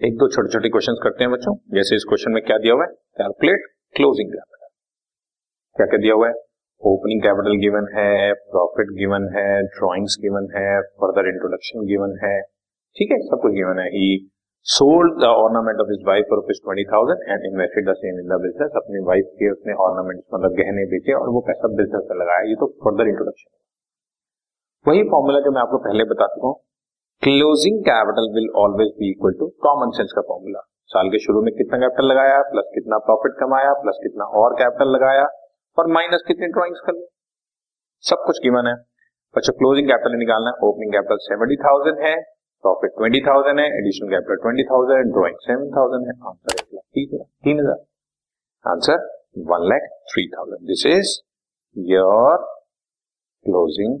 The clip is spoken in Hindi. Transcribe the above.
एक दो छोटे छोटे क्वेश्चन करते हैं बच्चों। जैसे इस क्वेश्चन में क्या दिया हुआ है? कैलकुलेट क्लोजिंग कैपिटल क्या क्या दिया हुआ है? ओपनिंग कैपिटल गिवन है प्रॉफिट गिवन है ड्रॉइंग्स गिवन है फर्दर इंट्रोडक्शन गिवन है। ठीक है, सब कुछ गिवन है। He sold the ornament of his wife for rupees twenty thousand and invested the same in the business अपनी वाइफ के उसने ऑर्नामेंट मतलब गहने बेचे और वो पैसा बिज़नेस में लगाया। ये तो फर्दर इंट्रोडक्शन वही फॉर्मूला जो मैं आपको पहले बता चुका हूँ। Closing capital will always be equal to common sense का फॉर्मूला साल के शुरू में कितना कैपिटल लगाया प्लस कितना प्रॉफिट कमाया प्लस कितना और कैपिटल लगाया, और माइनस कितनी ड्रॉइंग्स कर ली सब कुछ गिवन है. अच्छा क्लोजिंग कैपिटल निकालना है ओपनिंग कैपिटल सेवेंटी थाउज़ेंड है प्रॉफिट ट्वेंटी थाउज़ेंड है additional capital twenty thousand drawing seven thousand है. आंसर एक लाख ठीक है तीन हज़ार. Answer one lakh three thousand this is your closing